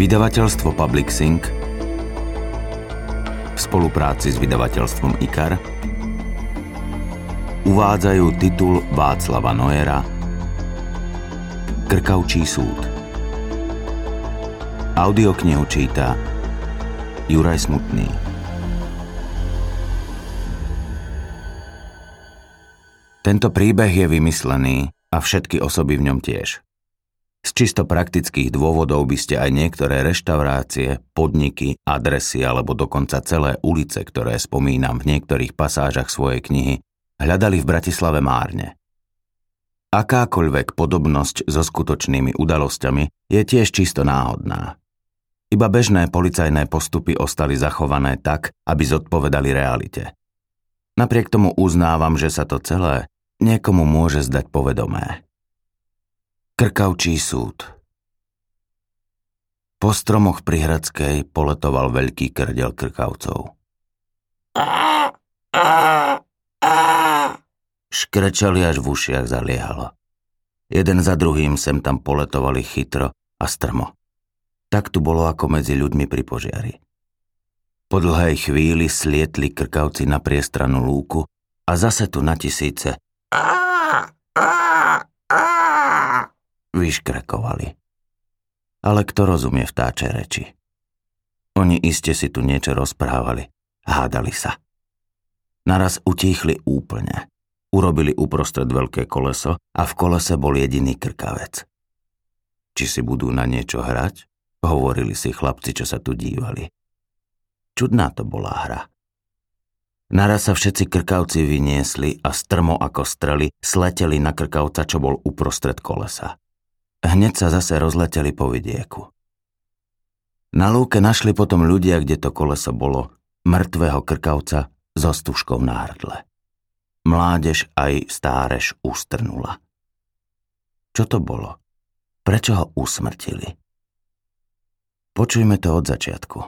Vydavateľstvo Public Sync v spolupráci s vydavateľstvom IKAR uvádzajú titul Václava Noera Krkavčí súd. Audioknihu číta Juraj Smutný. Tento príbeh je vymyslený a všetky osoby v ňom tiež. Z čisto praktických dôvodov by ste aj niektoré reštaurácie, podniky, adresy alebo dokonca celé ulice, ktoré spomínam v niektorých pasážach svojej knihy, hľadali v Bratislave márne. Akákoľvek podobnosť so skutočnými udalosťami je tiež čisto náhodná. Iba bežné policajné postupy ostali zachované tak, aby zodpovedali realite. Napriek tomu uznávam, že sa to celé niekomu môže zdať povedomé. Krkavčí súd Po stromoch pri Hradskej poletoval veľký krdel krkavcov. Škrečali až v ušiach zaliehalo. Jeden za druhým sem tam poletovali chytro a strmo. Tak tu bolo ako medzi ľuďmi pri požiari. Po dlhej chvíli slietli krkavci na priestranú lúku a zase tu na tisíce vyškrakovali. Ale kto rozumie vtáče reči? Oni iste si tu niečo rozprávali, hádali sa. Naraz utíchli úplne. Urobili uprostred veľké koleso a v kolese bol jediný krkavec. Či si budú na niečo hrať? Hovorili si chlapci, čo sa tu dívali. Čudná to bola hra. Naraz sa všetci krkavci vyniesli a strmo ako strely sleteli na krkavca, čo bol uprostred kolesa. Hneď sa zase rozleteli po vidieku. Na lúke našli potom ľudia, kde to koleso bolo, mŕtvého krkavca so stužkou na hrdle. Mládež aj stárež ustrnula. Čo to bolo? Prečo ho usmrtili? Počujme to od začiatku.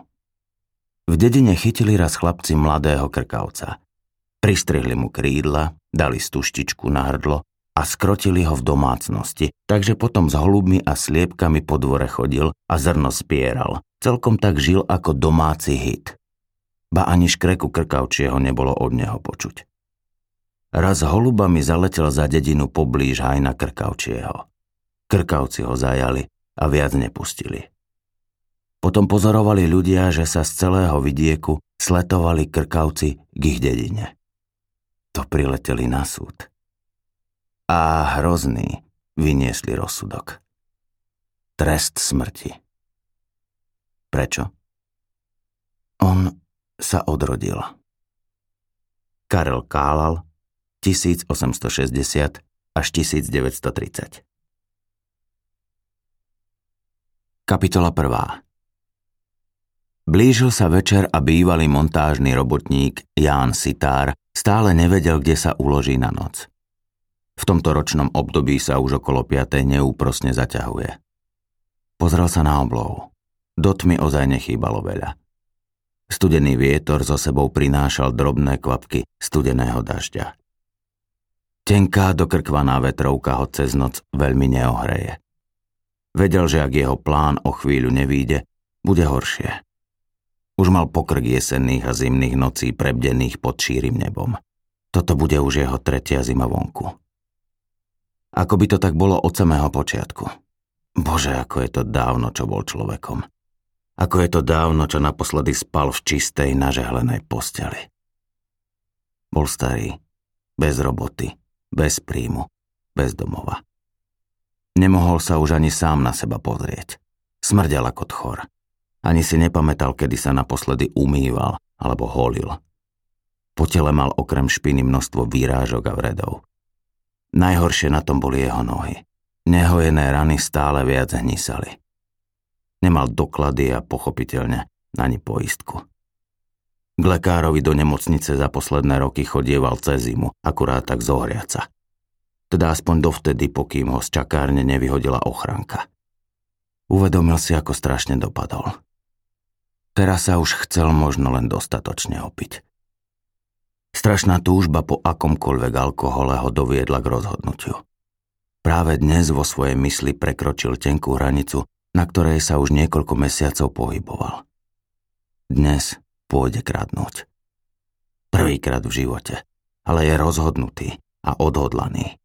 V dedine chytili raz chlapci mladého krkavca. Pristrihli mu krídla, dali stuštičku na hrdlo a skrotili ho v domácnosti, takže potom s holubmi a sliepkami po dvore chodil a zrno spieral. Celkom tak žil ako domáci hit. Ba ani škreku krkavčieho nebolo od neho počuť. Raz holubami zaletel za dedinu poblíž hajna krkavčieho. Krkavci ho zajali a viac nepustili. Potom pozorovali ľudia, že sa z celého vidieku sletovali krkavci k ich dedine. To prileteli na súd a hrozný vyniesli rozsudok. Trest smrti. Prečo? On sa odrodil. Karel Kálal 1860 až 1930 Kapitola 1 Blížil sa večer a bývalý montážny robotník Ján Sitár stále nevedel, kde sa uloží na noc. V tomto ročnom období sa už okolo 5. neúprosne zaťahuje. Pozrel sa na oblohu. Do tmy ozaj nechýbalo veľa. Studený vietor so sebou prinášal drobné kvapky studeného dažďa. Tenká dokrkvaná vetrovka ho cez noc veľmi neohreje. Vedel, že ak jeho plán o chvíľu nevíde, bude horšie. Už mal pokrk jesenných a zimných nocí prebdených pod šírim nebom. Toto bude už jeho tretia zima vonku. Ako by to tak bolo od samého počiatku. Bože, ako je to dávno, čo bol človekom. Ako je to dávno, čo naposledy spal v čistej, nažehlenej posteli. Bol starý, bez roboty, bez príjmu, bez domova. Nemohol sa už ani sám na seba pozrieť. Smrdel ako tchor. Ani si nepamätal, kedy sa naposledy umýval alebo holil. Po tele mal okrem špiny množstvo výrážok a vredov. Najhoršie na tom boli jeho nohy. Nehojené rany stále viac hnisali. Nemal doklady a pochopiteľne ani poistku. K lekárovi do nemocnice za posledné roky chodieval cez zimu, akurát tak zohriaca. Teda aspoň dovtedy, pokým ho z čakárne nevyhodila ochranka. Uvedomil si, ako strašne dopadol. Teraz sa už chcel možno len dostatočne opiť. Strašná túžba po akomkoľvek alkohole ho doviedla k rozhodnutiu. Práve dnes vo svojej mysli prekročil tenkú hranicu na ktorej sa už niekoľko mesiacov pohyboval. Dnes pôjde kradnúť. Prvýkrát v živote, ale je rozhodnutý a odhodlaný.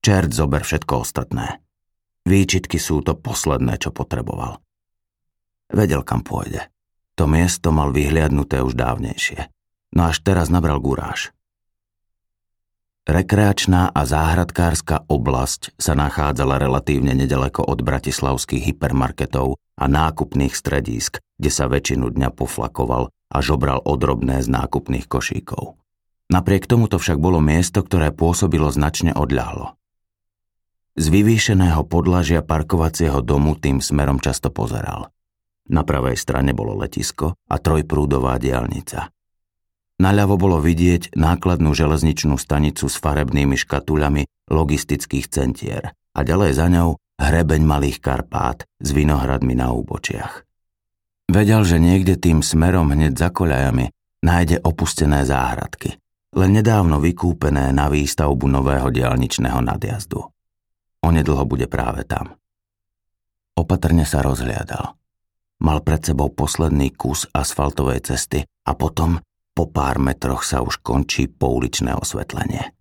Čert zober všetko ostatné. Výčitky sú to posledné, čo potreboval. Vedel, kam pôjde. To miesto mal vyhliadnuté už dávnejšie. No až teraz nabral guráž. Rekreačná a záhradkárska oblasť sa nachádzala relatívne nedaleko od bratislavských hypermarketov a nákupných stredísk, kde sa väčšinu dňa poflakoval a žobral odrobné z nákupných košíkov. Napriek tomuto však bolo miesto, ktoré pôsobilo značne odľahlo. Z vyvýšeného podlažia parkovacieho domu tým smerom často pozeral. Na pravej strane bolo letisko a trojprúdová diálnica. Naľavo bolo vidieť nákladnú železničnú stanicu s farebnými škatuľami logistických centier a ďalej za ňou hrebeň malých Karpát s vinohradmi na úbočiach. Vedel, že niekde tým smerom hneď za koľajami nájde opustené záhradky, len nedávno vykúpené na výstavbu nového diálničného nadjazdu. Onedlho bude práve tam. Opatrne sa rozhliadal. Mal pred sebou posledný kus asfaltovej cesty a potom po pár metroch sa už končí pouličné osvetlenie.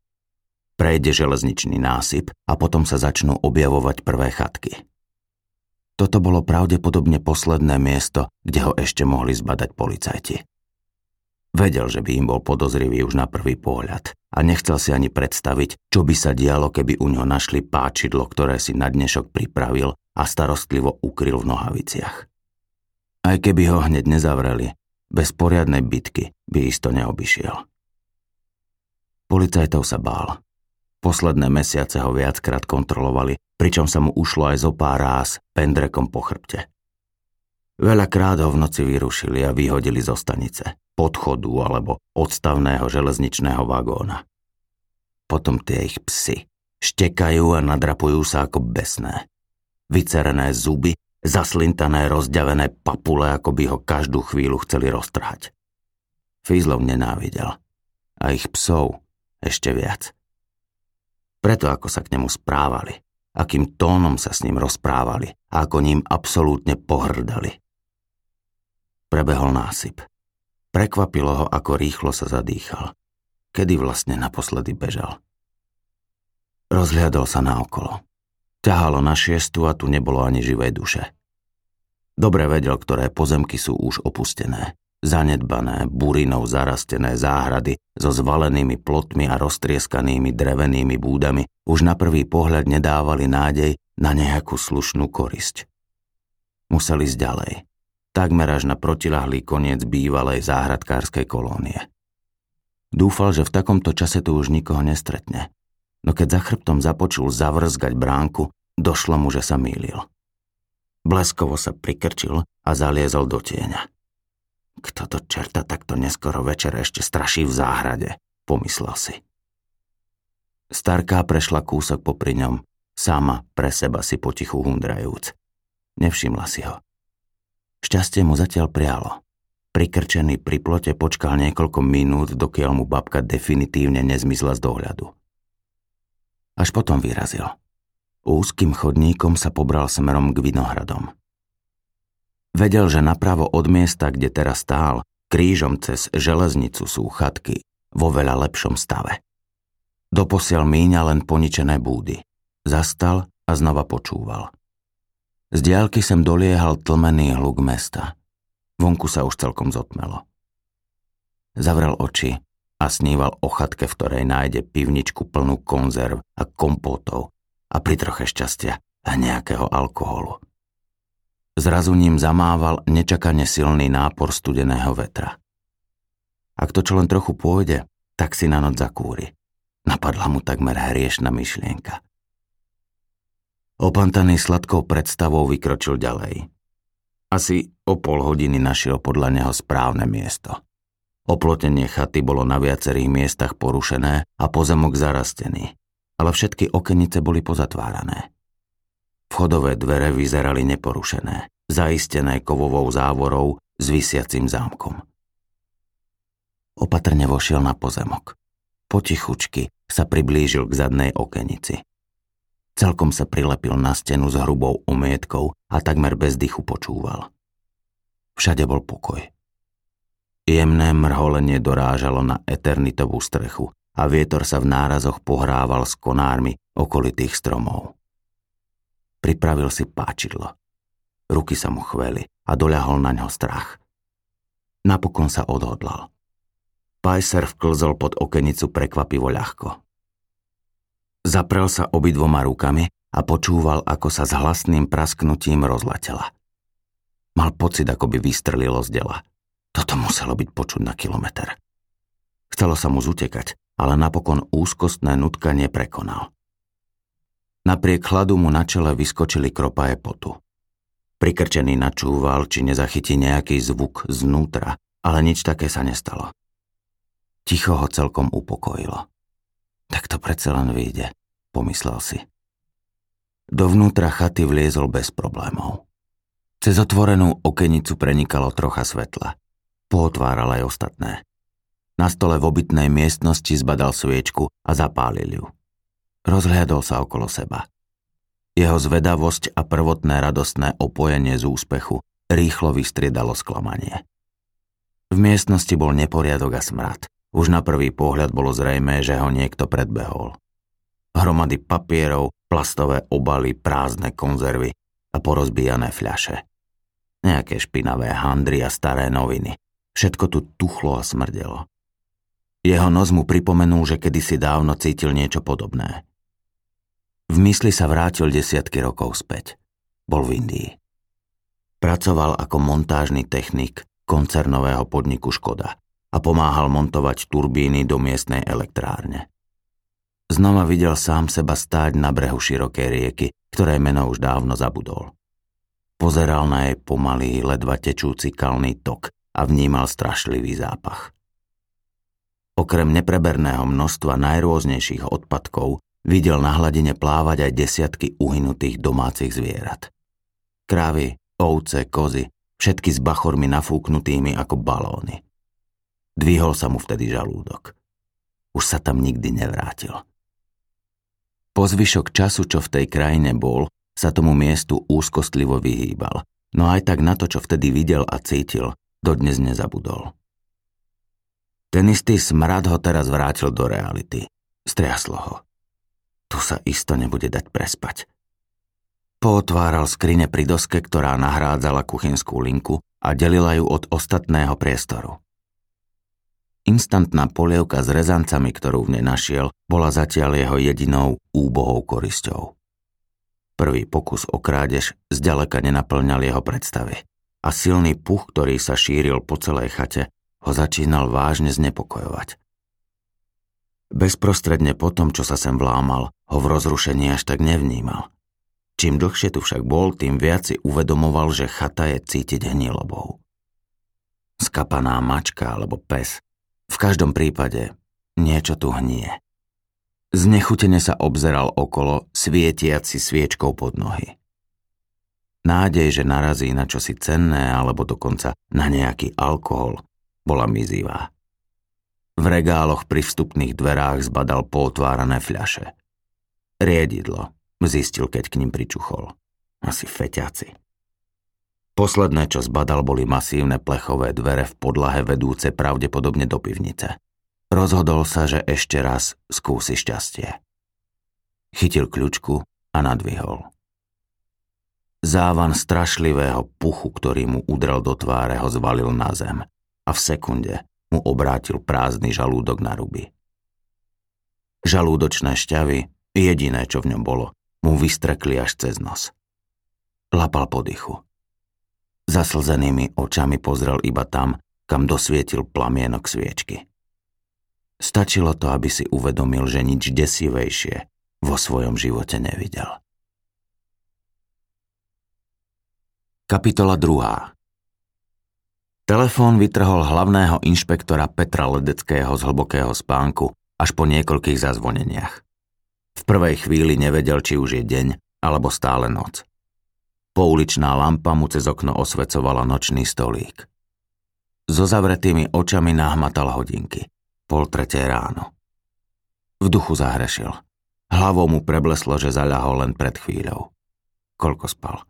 Prejde železničný násyp a potom sa začnú objavovať prvé chatky. Toto bolo pravdepodobne posledné miesto, kde ho ešte mohli zbadať policajti. Vedel, že by im bol podozrivý už na prvý pohľad a nechcel si ani predstaviť, čo by sa dialo, keby u ňo našli páčidlo, ktoré si na dnešok pripravil a starostlivo ukryl v nohaviciach. Aj keby ho hneď nezavreli, bez poriadnej bitky by isto neobyšiel. Policajtov sa bál. Posledné mesiace ho viackrát kontrolovali, pričom sa mu ušlo aj zo pár ráz pendrekom po chrbte. Veľakrát ho v noci vyrušili a vyhodili zo stanice, podchodu alebo odstavného železničného vagóna. Potom tie ich psy štekajú a nadrapujú sa ako besné. Vycerené zuby zaslintané, rozďavené papule, ako by ho každú chvíľu chceli roztrhať. Fízlov nenávidel. A ich psov ešte viac. Preto ako sa k nemu správali, akým tónom sa s ním rozprávali a ako ním absolútne pohrdali. Prebehol násyp. Prekvapilo ho, ako rýchlo sa zadýchal. Kedy vlastne naposledy bežal. Rozhliadol sa naokolo. Ťahalo na šiestu a tu nebolo ani živej duše. Dobre vedel, ktoré pozemky sú už opustené. Zanedbané, burinou zarastené záhrady so zvalenými plotmi a roztrieskanými drevenými búdami už na prvý pohľad nedávali nádej na nejakú slušnú korisť. Museli ísť ďalej, takmer až na protilahlý koniec bývalej záhradkárskej kolónie. Dúfal, že v takomto čase tu už nikoho nestretne, no keď za chrbtom započul zavrzgať bránku, došlo mu, že sa mýlil. Bleskovo sa prikrčil a zaliezol do tieňa. Kto to čerta takto neskoro večer ešte straší v záhrade, pomyslel si. Starká prešla kúsok popri ňom, sama pre seba si potichu hundrajúc. Nevšimla si ho. Šťastie mu zatiaľ prialo. Prikrčený pri plote počkal niekoľko minút, dokiaľ mu babka definitívne nezmizla z dohľadu. Až potom vyrazil. Úzkým chodníkom sa pobral smerom k vinohradom. Vedel, že napravo od miesta, kde teraz stál, krížom cez železnicu sú chatky vo veľa lepšom stave. Doposiaľ míňa len poničené búdy. Zastal a znova počúval. Z diálky sem doliehal tlmený hluk mesta. Vonku sa už celkom zotmelo. Zavrel oči a sníval o chatke, v ktorej nájde pivničku plnú konzerv a kompótov a pri troche šťastia a nejakého alkoholu. Zrazu ním zamával nečakane silný nápor studeného vetra. Ak to čo len trochu pôjde, tak si na noc zakúri. Napadla mu takmer hriešna myšlienka. Opantaný sladkou predstavou vykročil ďalej. Asi o pol hodiny našiel podľa neho správne miesto. Oplotenie chaty bolo na viacerých miestach porušené a pozemok zarastený, ale všetky okenice boli pozatvárané. Vchodové dvere vyzerali neporušené, zaistené kovovou závorou s vysiacím zámkom. Opatrne vošiel na pozemok. Potichučky sa priblížil k zadnej okenici. Celkom sa prilepil na stenu s hrubou omietkou a takmer bez dychu počúval. Všade bol pokoj. Jemné mrholenie dorážalo na eternitovú strechu a vietor sa v nárazoch pohrával s konármi okolitých stromov. Pripravil si páčidlo. Ruky sa mu chveli a doľahol na ňo strach. Napokon sa odhodlal. Pajser vklzol pod okenicu prekvapivo ľahko. Zaprel sa obidvoma rukami a počúval, ako sa s hlasným prasknutím rozletela. Mal pocit, ako by vystrelilo z dela. Toto muselo byť počuť na kilometr. Chcelo sa mu zutekať, ale napokon úzkostné nutkanie prekonal. Napriek chladu mu na čele vyskočili kropaje potu. Prikrčený načúval, či nezachytí nejaký zvuk znútra, ale nič také sa nestalo. Ticho ho celkom upokojilo. Tak to predsa len vyjde, pomyslel si. Dovnútra chaty vliezol bez problémov. Cez otvorenú okenicu prenikalo trocha svetla. Pootváral aj ostatné. Na stole v obytnej miestnosti zbadal sviečku a zapálil ju. Rozhliadol sa okolo seba. Jeho zvedavosť a prvotné radostné opojenie z úspechu rýchlo vystriedalo sklamanie. V miestnosti bol neporiadok a smrad. Už na prvý pohľad bolo zrejmé, že ho niekto predbehol. Hromady papierov, plastové obaly, prázdne konzervy a porozbijané fľaše. Nejaké špinavé handry a staré noviny. Všetko tu tuchlo a smrdelo. Jeho nos mu pripomenul, že kedysi dávno cítil niečo podobné. V mysli sa vrátil desiatky rokov späť. Bol v Indii. Pracoval ako montážny technik koncernového podniku Škoda a pomáhal montovať turbíny do miestnej elektrárne. Znova videl sám seba stáť na brehu širokej rieky, ktoré meno už dávno zabudol. Pozeral na jej pomalý, ledva tečúci kalný tok a vnímal strašlivý zápach. Okrem nepreberného množstva najrôznejších odpadkov Videl na hladine plávať aj desiatky uhynutých domácich zvierat. Krávy, ovce, kozy, všetky s bachormi nafúknutými ako balóny. Dvihol sa mu vtedy žalúdok. Už sa tam nikdy nevrátil. Po zvyšok času, čo v tej krajine bol, sa tomu miestu úzkostlivo vyhýbal, no aj tak na to, čo vtedy videl a cítil, dodnes nezabudol. Ten istý smrad ho teraz vrátil do reality. Striaslo ho. Tu sa isto nebude dať prespať. Pootváral skrine pri doske, ktorá nahrádzala kuchynskú linku a delila ju od ostatného priestoru. Instantná polievka s rezancami, ktorú v nej našiel, bola zatiaľ jeho jedinou úbohou korisťou. Prvý pokus o krádež zďaleka nenaplňal jeho predstavy a silný puch, ktorý sa šíril po celej chate, ho začínal vážne znepokojovať. Bezprostredne po tom, čo sa sem vlámal, ho v rozrušení až tak nevnímal. Čím dlhšie tu však bol, tým viac si uvedomoval, že chata je cítiť hnilobou. Skapaná mačka alebo pes. V každom prípade niečo tu hnie. Znechutene sa obzeral okolo, svietiac si sviečkou pod nohy. Nádej, že narazí na čosi cenné alebo dokonca na nejaký alkohol, bola mizivá. V regáloch pri vstupných dverách zbadal potvárané fľaše. Riedidlo, zistil, keď k ním pričuchol. Asi feťaci. Posledné, čo zbadal, boli masívne plechové dvere v podlahe vedúce pravdepodobne do pivnice. Rozhodol sa, že ešte raz skúsi šťastie. Chytil kľučku a nadvihol. Závan strašlivého puchu, ktorý mu udrel do tváre, ho zvalil na zem a v sekunde mu obrátil prázdny žalúdok na ruby. Žalúdočné šťavy, jediné, čo v ňom bolo, mu vystrekli až cez nos. Lapal po dychu. Zaslzenými očami pozrel iba tam, kam dosvietil plamienok sviečky. Stačilo to, aby si uvedomil, že nič desivejšie vo svojom živote nevidel. Kapitola 2. Telefón vytrhol hlavného inšpektora Petra Ledeckého z hlbokého spánku až po niekoľkých zazvoneniach. V prvej chvíli nevedel, či už je deň alebo stále noc. Pouličná lampa mu cez okno osvecovala nočný stolík. So zavretými očami nahmatal hodinky. Pol tretie ráno. V duchu zahrešil. Hlavou mu prebleslo, že zaľahol len pred chvíľou. Koľko spal?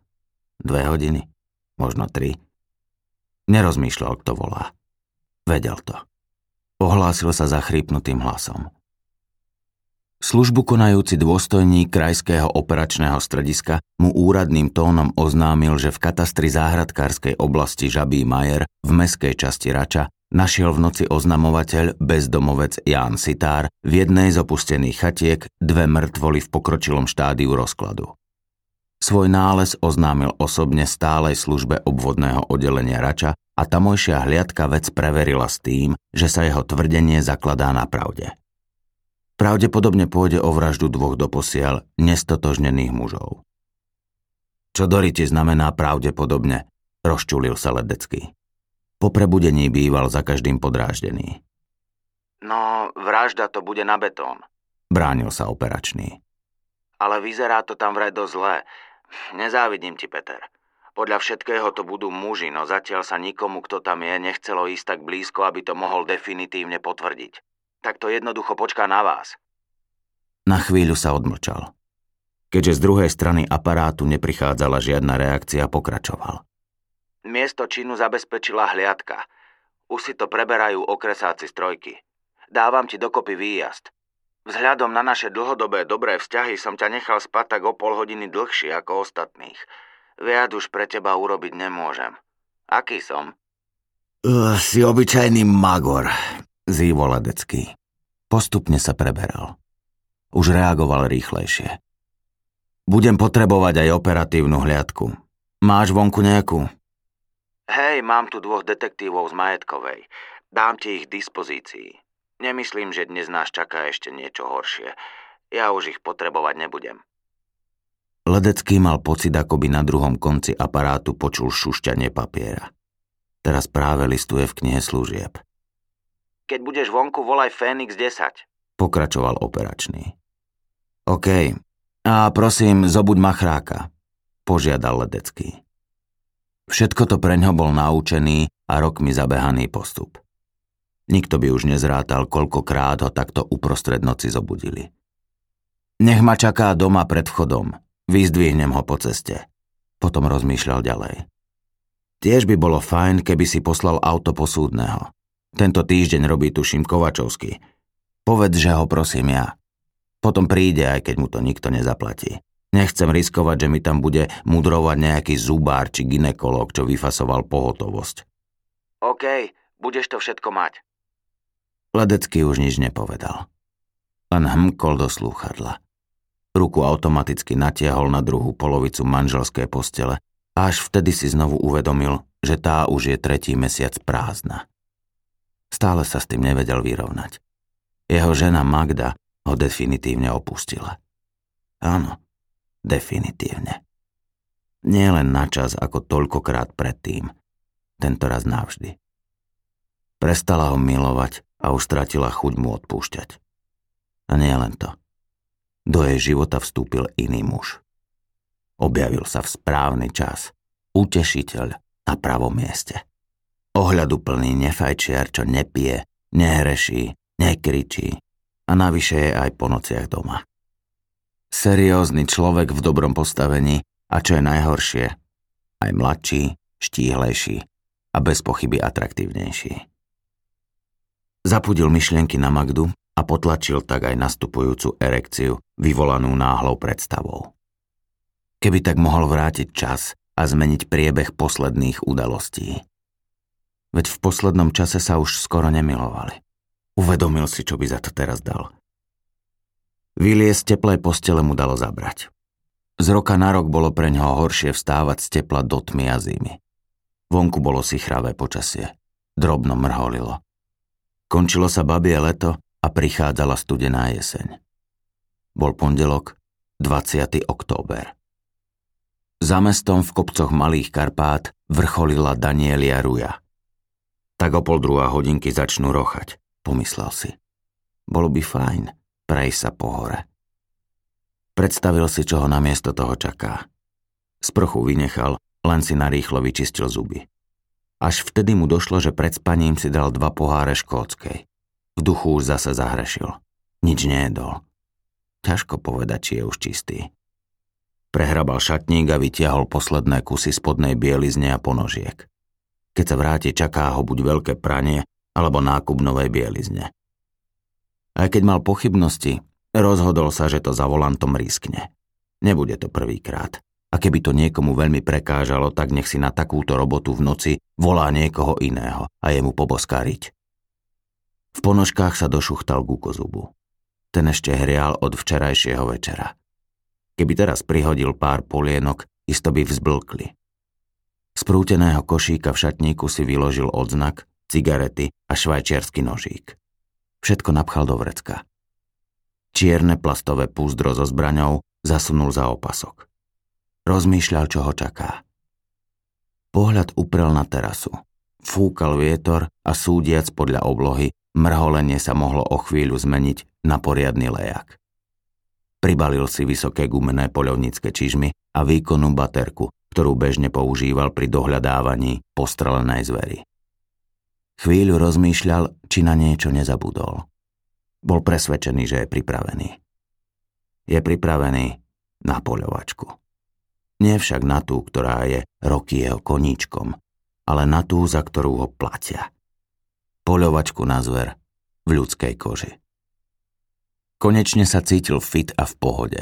Dve hodiny? Možno tri? Nerozmýšľal, kto volá. Vedel to. Ohlásil sa zachrípnutým hlasom. Službu konajúci dôstojník krajského operačného strediska mu úradným tónom oznámil, že v katastri záhradkárskej oblasti Žabý Majer v meskej časti Rača našiel v noci oznamovateľ bezdomovec Ján Sitár v jednej z opustených chatiek dve mŕtvoly v pokročilom štádiu rozkladu. Svoj nález oznámil osobne stálej službe obvodného oddelenia Rača a tamojšia hliadka vec preverila s tým, že sa jeho tvrdenie zakladá na pravde. Pravdepodobne pôjde o vraždu dvoch doposiaľ nestotožnených mužov. Čo do riti znamená pravdepodobne, rozčulil sa Ledecký. Po prebudení býval za každým podráždený. No, vražda to bude na betón, bránil sa operačný. Ale vyzerá to tam vraj dosť zlé. Nezávidím ti, Peter. Podľa všetkého to budú muži, no zatiaľ sa nikomu, kto tam je, nechcelo ísť tak blízko, aby to mohol definitívne potvrdiť tak to jednoducho počká na vás. Na chvíľu sa odmlčal. Keďže z druhej strany aparátu neprichádzala žiadna reakcia, pokračoval. Miesto činu zabezpečila hliadka. Už si to preberajú okresáci strojky. Dávam ti dokopy výjazd. Vzhľadom na naše dlhodobé dobré vzťahy som ťa nechal spať tak o pol hodiny dlhšie ako ostatných. Viac už pre teba urobiť nemôžem. Aký som? Uh, si obyčajný magor zývol Ledecký. Postupne sa preberal. Už reagoval rýchlejšie. Budem potrebovať aj operatívnu hliadku. Máš vonku nejakú? Hej, mám tu dvoch detektívov z Majetkovej. Dám ti ich dispozícii. Nemyslím, že dnes nás čaká ešte niečo horšie. Ja už ich potrebovať nebudem. Ledecký mal pocit, ako by na druhom konci aparátu počul šušťanie papiera. Teraz práve listuje v knihe služieb. Keď budeš vonku, volaj Fénix 10. Pokračoval operačný. OK. A prosím, zobuď machráka. Požiadal Ledecký. Všetko to preňho bol naučený a rokmi zabehaný postup. Nikto by už nezrátal, koľkokrát ho takto uprostred noci zobudili. Nech ma čaká doma pred vchodom. Vyzdvihnem ho po ceste. Potom rozmýšľal ďalej. Tiež by bolo fajn, keby si poslal auto posúdneho. Tento týždeň robí tuším Kovačovský. Povedz, že ho prosím ja. Potom príde, aj keď mu to nikto nezaplatí. Nechcem riskovať, že mi tam bude mudrovať nejaký zubár či ginekolog, čo vyfasoval pohotovosť. OK, budeš to všetko mať. Ledecký už nič nepovedal. Len hmkol do slúchadla. Ruku automaticky natiahol na druhú polovicu manželskej postele a až vtedy si znovu uvedomil, že tá už je tretí mesiac prázdna. Stále sa s tým nevedel vyrovnať. Jeho žena Magda ho definitívne opustila. Áno, definitívne. Nie len na čas ako toľkokrát predtým, tento raz navždy. Prestala ho milovať a už stratila chuť mu odpúšťať. A nie len to. Do jej života vstúpil iný muž. Objavil sa v správny čas. Utešiteľ na pravom mieste. Ohľadu plný nefajčiar, čo nepije, nehreší, nekričí a navyše je aj po nociach doma. Seriózny človek v dobrom postavení a čo je najhoršie, aj mladší, štíhlejší a bez pochyby atraktívnejší. Zapudil myšlienky na Magdu a potlačil tak aj nastupujúcu erekciu, vyvolanú náhlou predstavou. Keby tak mohol vrátiť čas a zmeniť priebeh posledných udalostí. Veď v poslednom čase sa už skoro nemilovali. Uvedomil si, čo by za to teraz dal. Vylie z teplej postele mu dalo zabrať. Z roka na rok bolo pre ňoho horšie vstávať z tepla do tmy a zimy. Vonku bolo si chravé počasie. Drobno mrholilo. Končilo sa babie leto a prichádzala studená jeseň. Bol pondelok, 20. október. Za mestom v kopcoch Malých Karpát vrcholila Danielia Ruja – tak o pol druhá hodinky začnú rochať, pomyslel si. Bolo by fajn prejsť sa po hore. Predstavil si, čo ho namiesto toho čaká. Sprchu vynechal, len si narýchlo vyčistil zuby. Až vtedy mu došlo, že pred spaním si dal dva poháre škótskej. V duchu už zase zahrešil. Nič nejedol. ťažko povedať, či je už čistý. Prehrabal šatník a vytiahol posledné kusy spodnej bielizne a ponožiek. Keď sa vráti, čaká ho buď veľké pranie, alebo nákup novej bielizne. Aj keď mal pochybnosti, rozhodol sa, že to za volantom riskne. Nebude to prvýkrát. A keby to niekomu veľmi prekážalo, tak nech si na takúto robotu v noci volá niekoho iného a jemu poboskariť. V ponožkách sa došuchtal ku kozubu. Ten ešte hrial od včerajšieho večera. Keby teraz prihodil pár polienok, isto by vzblkli. Z prúteného košíka v šatníku si vyložil odznak, cigarety a švajčiarsky nožík. Všetko napchal do vrecka. Čierne plastové púzdro so zbraňou zasunul za opasok. Rozmýšľal, čo ho čaká. Pohľad uprel na terasu. Fúkal vietor a súdiac podľa oblohy, mrholenie sa mohlo o chvíľu zmeniť na poriadny lejak. Pribalil si vysoké gumené poľovnícke čižmy a výkonnú baterku, ktorú bežne používal pri dohľadávaní postrelenej zvery. Chvíľu rozmýšľal, či na niečo nezabudol. Bol presvedčený, že je pripravený. Je pripravený na poľovačku. Nie však na tú, ktorá je roky jeho koníčkom, ale na tú, za ktorú ho platia. Poľovačku na zver v ľudskej koži. Konečne sa cítil fit a v pohode.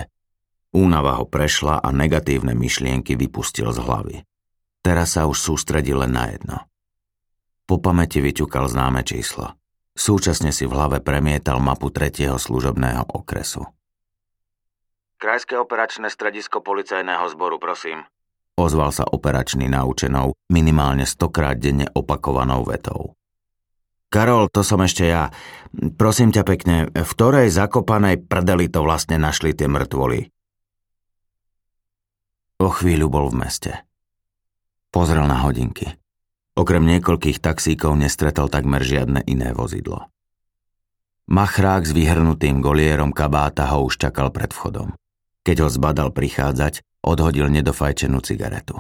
Únava ho prešla a negatívne myšlienky vypustil z hlavy. Teraz sa už sústredil len na jedno. Po pamäti vyťukal známe číslo. Súčasne si v hlave premietal mapu tretieho služobného okresu. Krajské operačné stredisko policajného zboru, prosím. Ozval sa operačný naučenou minimálne stokrát denne opakovanou vetou. Karol, to som ešte ja. Prosím ťa pekne, v ktorej zakopanej prdeli to vlastne našli tie mŕtvoly? O chvíľu bol v meste. Pozrel na hodinky. Okrem niekoľkých taxíkov nestretol takmer žiadne iné vozidlo. Machrák s vyhrnutým golierom kabáta ho už čakal pred vchodom. Keď ho zbadal prichádzať, odhodil nedofajčenú cigaretu.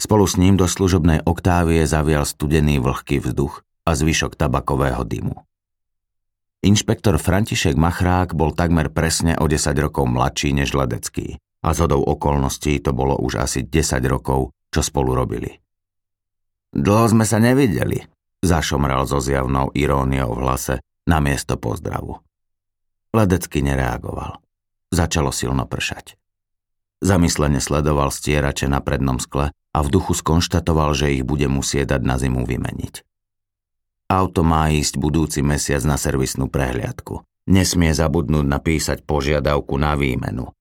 Spolu s ním do služobnej oktávie zavial studený vlhký vzduch a zvyšok tabakového dymu. Inšpektor František Machrák bol takmer presne o 10 rokov mladší než Ledecký a zhodou okolností to bolo už asi 10 rokov, čo spolu robili. Dlho sme sa nevideli, zašomral so zjavnou iróniou v hlase na miesto pozdravu. Ledecký nereagoval. Začalo silno pršať. Zamyslene sledoval stierače na prednom skle a v duchu skonštatoval, že ich bude musieť dať na zimu vymeniť. Auto má ísť budúci mesiac na servisnú prehliadku. Nesmie zabudnúť napísať požiadavku na výmenu.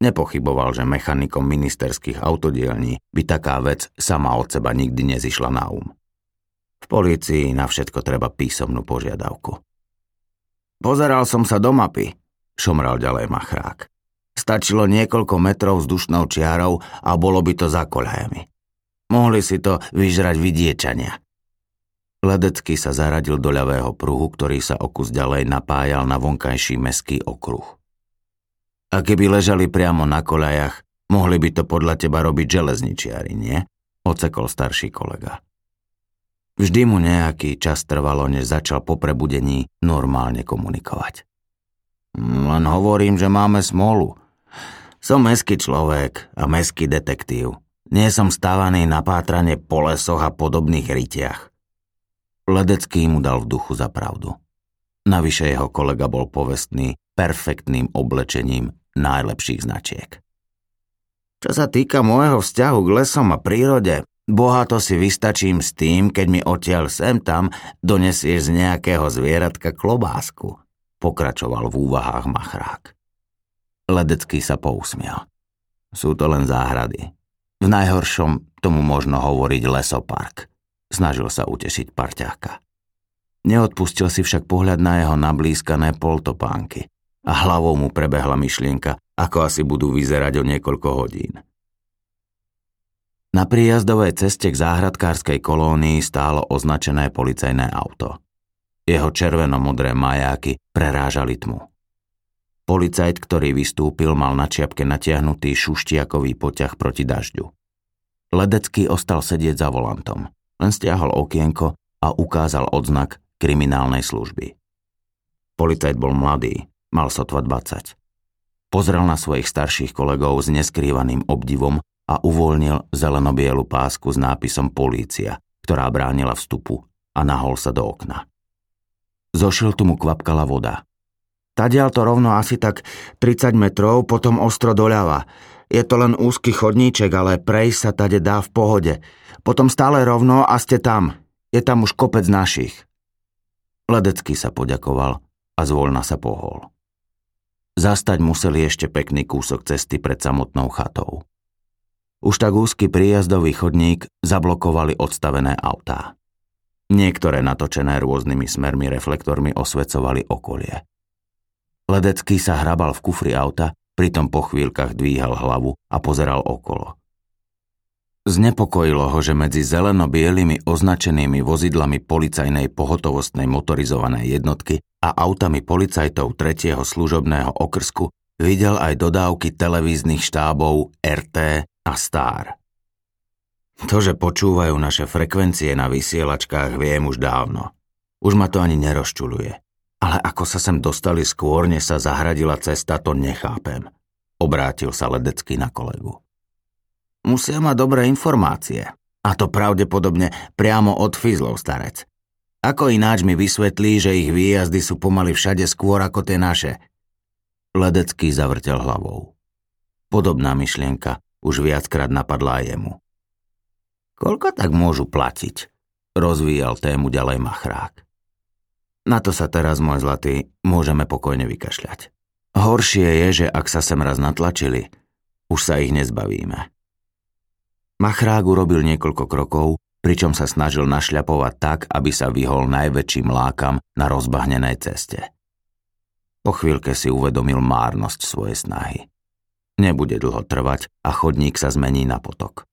Nepochyboval, že mechanikom ministerských autodielní by taká vec sama od seba nikdy nezišla na um. V polícii na všetko treba písomnú požiadavku. Pozeral som sa do mapy, šomral ďalej machrák. Stačilo niekoľko metrov vzdušnou čiarou a bolo by to za koľajami. Mohli si to vyžrať vidiečania. Ledecký sa zaradil do ľavého pruhu, ktorý sa o kus ďalej napájal na vonkajší meský okruh. A keby ležali priamo na koľajach, mohli by to podľa teba robiť železničiari, nie? Ocekol starší kolega. Vždy mu nejaký čas trvalo, než začal po prebudení normálne komunikovať. Len hovorím, že máme smolu. Som meský človek a meský detektív. Nie som stávaný na pátranie po lesoch a podobných rytiach. Ledecký mu dal v duchu za pravdu. Navyše jeho kolega bol povestný perfektným oblečením najlepších značiek. Čo sa týka môjho vzťahu k lesom a prírode, bohato si vystačím s tým, keď mi odtiaľ sem tam donesieš z nejakého zvieratka klobásku, pokračoval v úvahách machrák. Ledecký sa pousmial. Sú to len záhrady. V najhoršom tomu možno hovoriť lesopark. Snažil sa utešiť parťáka. Neodpustil si však pohľad na jeho nablískané poltopánky a hlavou mu prebehla myšlienka, ako asi budú vyzerať o niekoľko hodín. Na príjazdovej ceste k záhradkárskej kolónii stálo označené policajné auto. Jeho červeno-modré majáky prerážali tmu. Policajt, ktorý vystúpil, mal na čiapke natiahnutý šuštiakový poťah proti dažďu. Ledecký ostal sedieť za volantom len stiahol okienko a ukázal odznak kriminálnej služby. Policajt bol mladý, Mal sotva 20. Pozrel na svojich starších kolegov s neskrývaným obdivom a uvoľnil zelenobielu pásku s nápisom Polícia, ktorá bránila vstupu a nahol sa do okna. Zo tu mu kvapkala voda. Tadiaľ to rovno asi tak 30 metrov, potom ostro doľava. Je to len úzky chodníček, ale prejsť sa tade dá v pohode. Potom stále rovno a ste tam. Je tam už kopec našich. Ledecký sa poďakoval a zvoľna sa pohol. Zastať museli ešte pekný kúsok cesty pred samotnou chatou. Už tak úzky príjazdový chodník zablokovali odstavené autá. Niektoré natočené rôznymi smermi reflektormi osvecovali okolie. Ledecký sa hrabal v kufri auta, pritom po chvíľkach dvíhal hlavu a pozeral okolo. Znepokojilo ho, že medzi zeleno-bielými označenými vozidlami policajnej pohotovostnej motorizovanej jednotky a autami policajtov 3. služobného okrsku videl aj dodávky televíznych štábov RT a Star. To, že počúvajú naše frekvencie na vysielačkách, viem už dávno. Už ma to ani nerozčuluje. Ale ako sa sem dostali skôr, než sa zahradila cesta, to nechápem. Obrátil sa Ledecký na kolegu. Musia mať dobré informácie. A to pravdepodobne priamo od Fizlov starec. Ako ináč mi vysvetlí, že ich výjazdy sú pomaly všade skôr ako tie naše? Ledecký zavrtel hlavou. Podobná myšlienka už viackrát napadla aj jemu. Koľko tak môžu platiť? Rozvíjal tému ďalej machrák. Na to sa teraz, môj zlatý, môžeme pokojne vykašľať. Horšie je, že ak sa sem raz natlačili, už sa ich nezbavíme. Machrák urobil niekoľko krokov, pričom sa snažil našľapovať tak, aby sa vyhol najväčším lákam na rozbahnenej ceste. Po chvíľke si uvedomil márnosť svojej snahy. Nebude dlho trvať a chodník sa zmení na potok.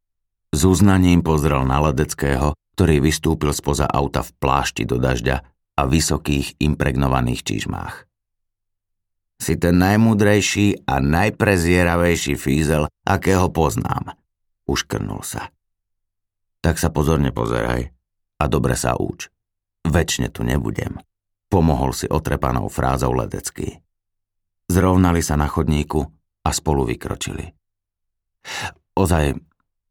S uznaním pozrel na Ledeckého, ktorý vystúpil spoza auta v plášti do dažďa a vysokých impregnovaných čižmách. Si ten najmúdrejší a najprezieravejší fízel, akého poznám, Uškrnul sa. Tak sa pozorne pozeraj a dobre sa úč. Večne tu nebudem. Pomohol si otrepanou frázou ledecký. Zrovnali sa na chodníku a spolu vykročili. Ozaj,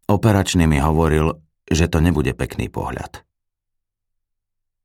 operačný mi hovoril, že to nebude pekný pohľad.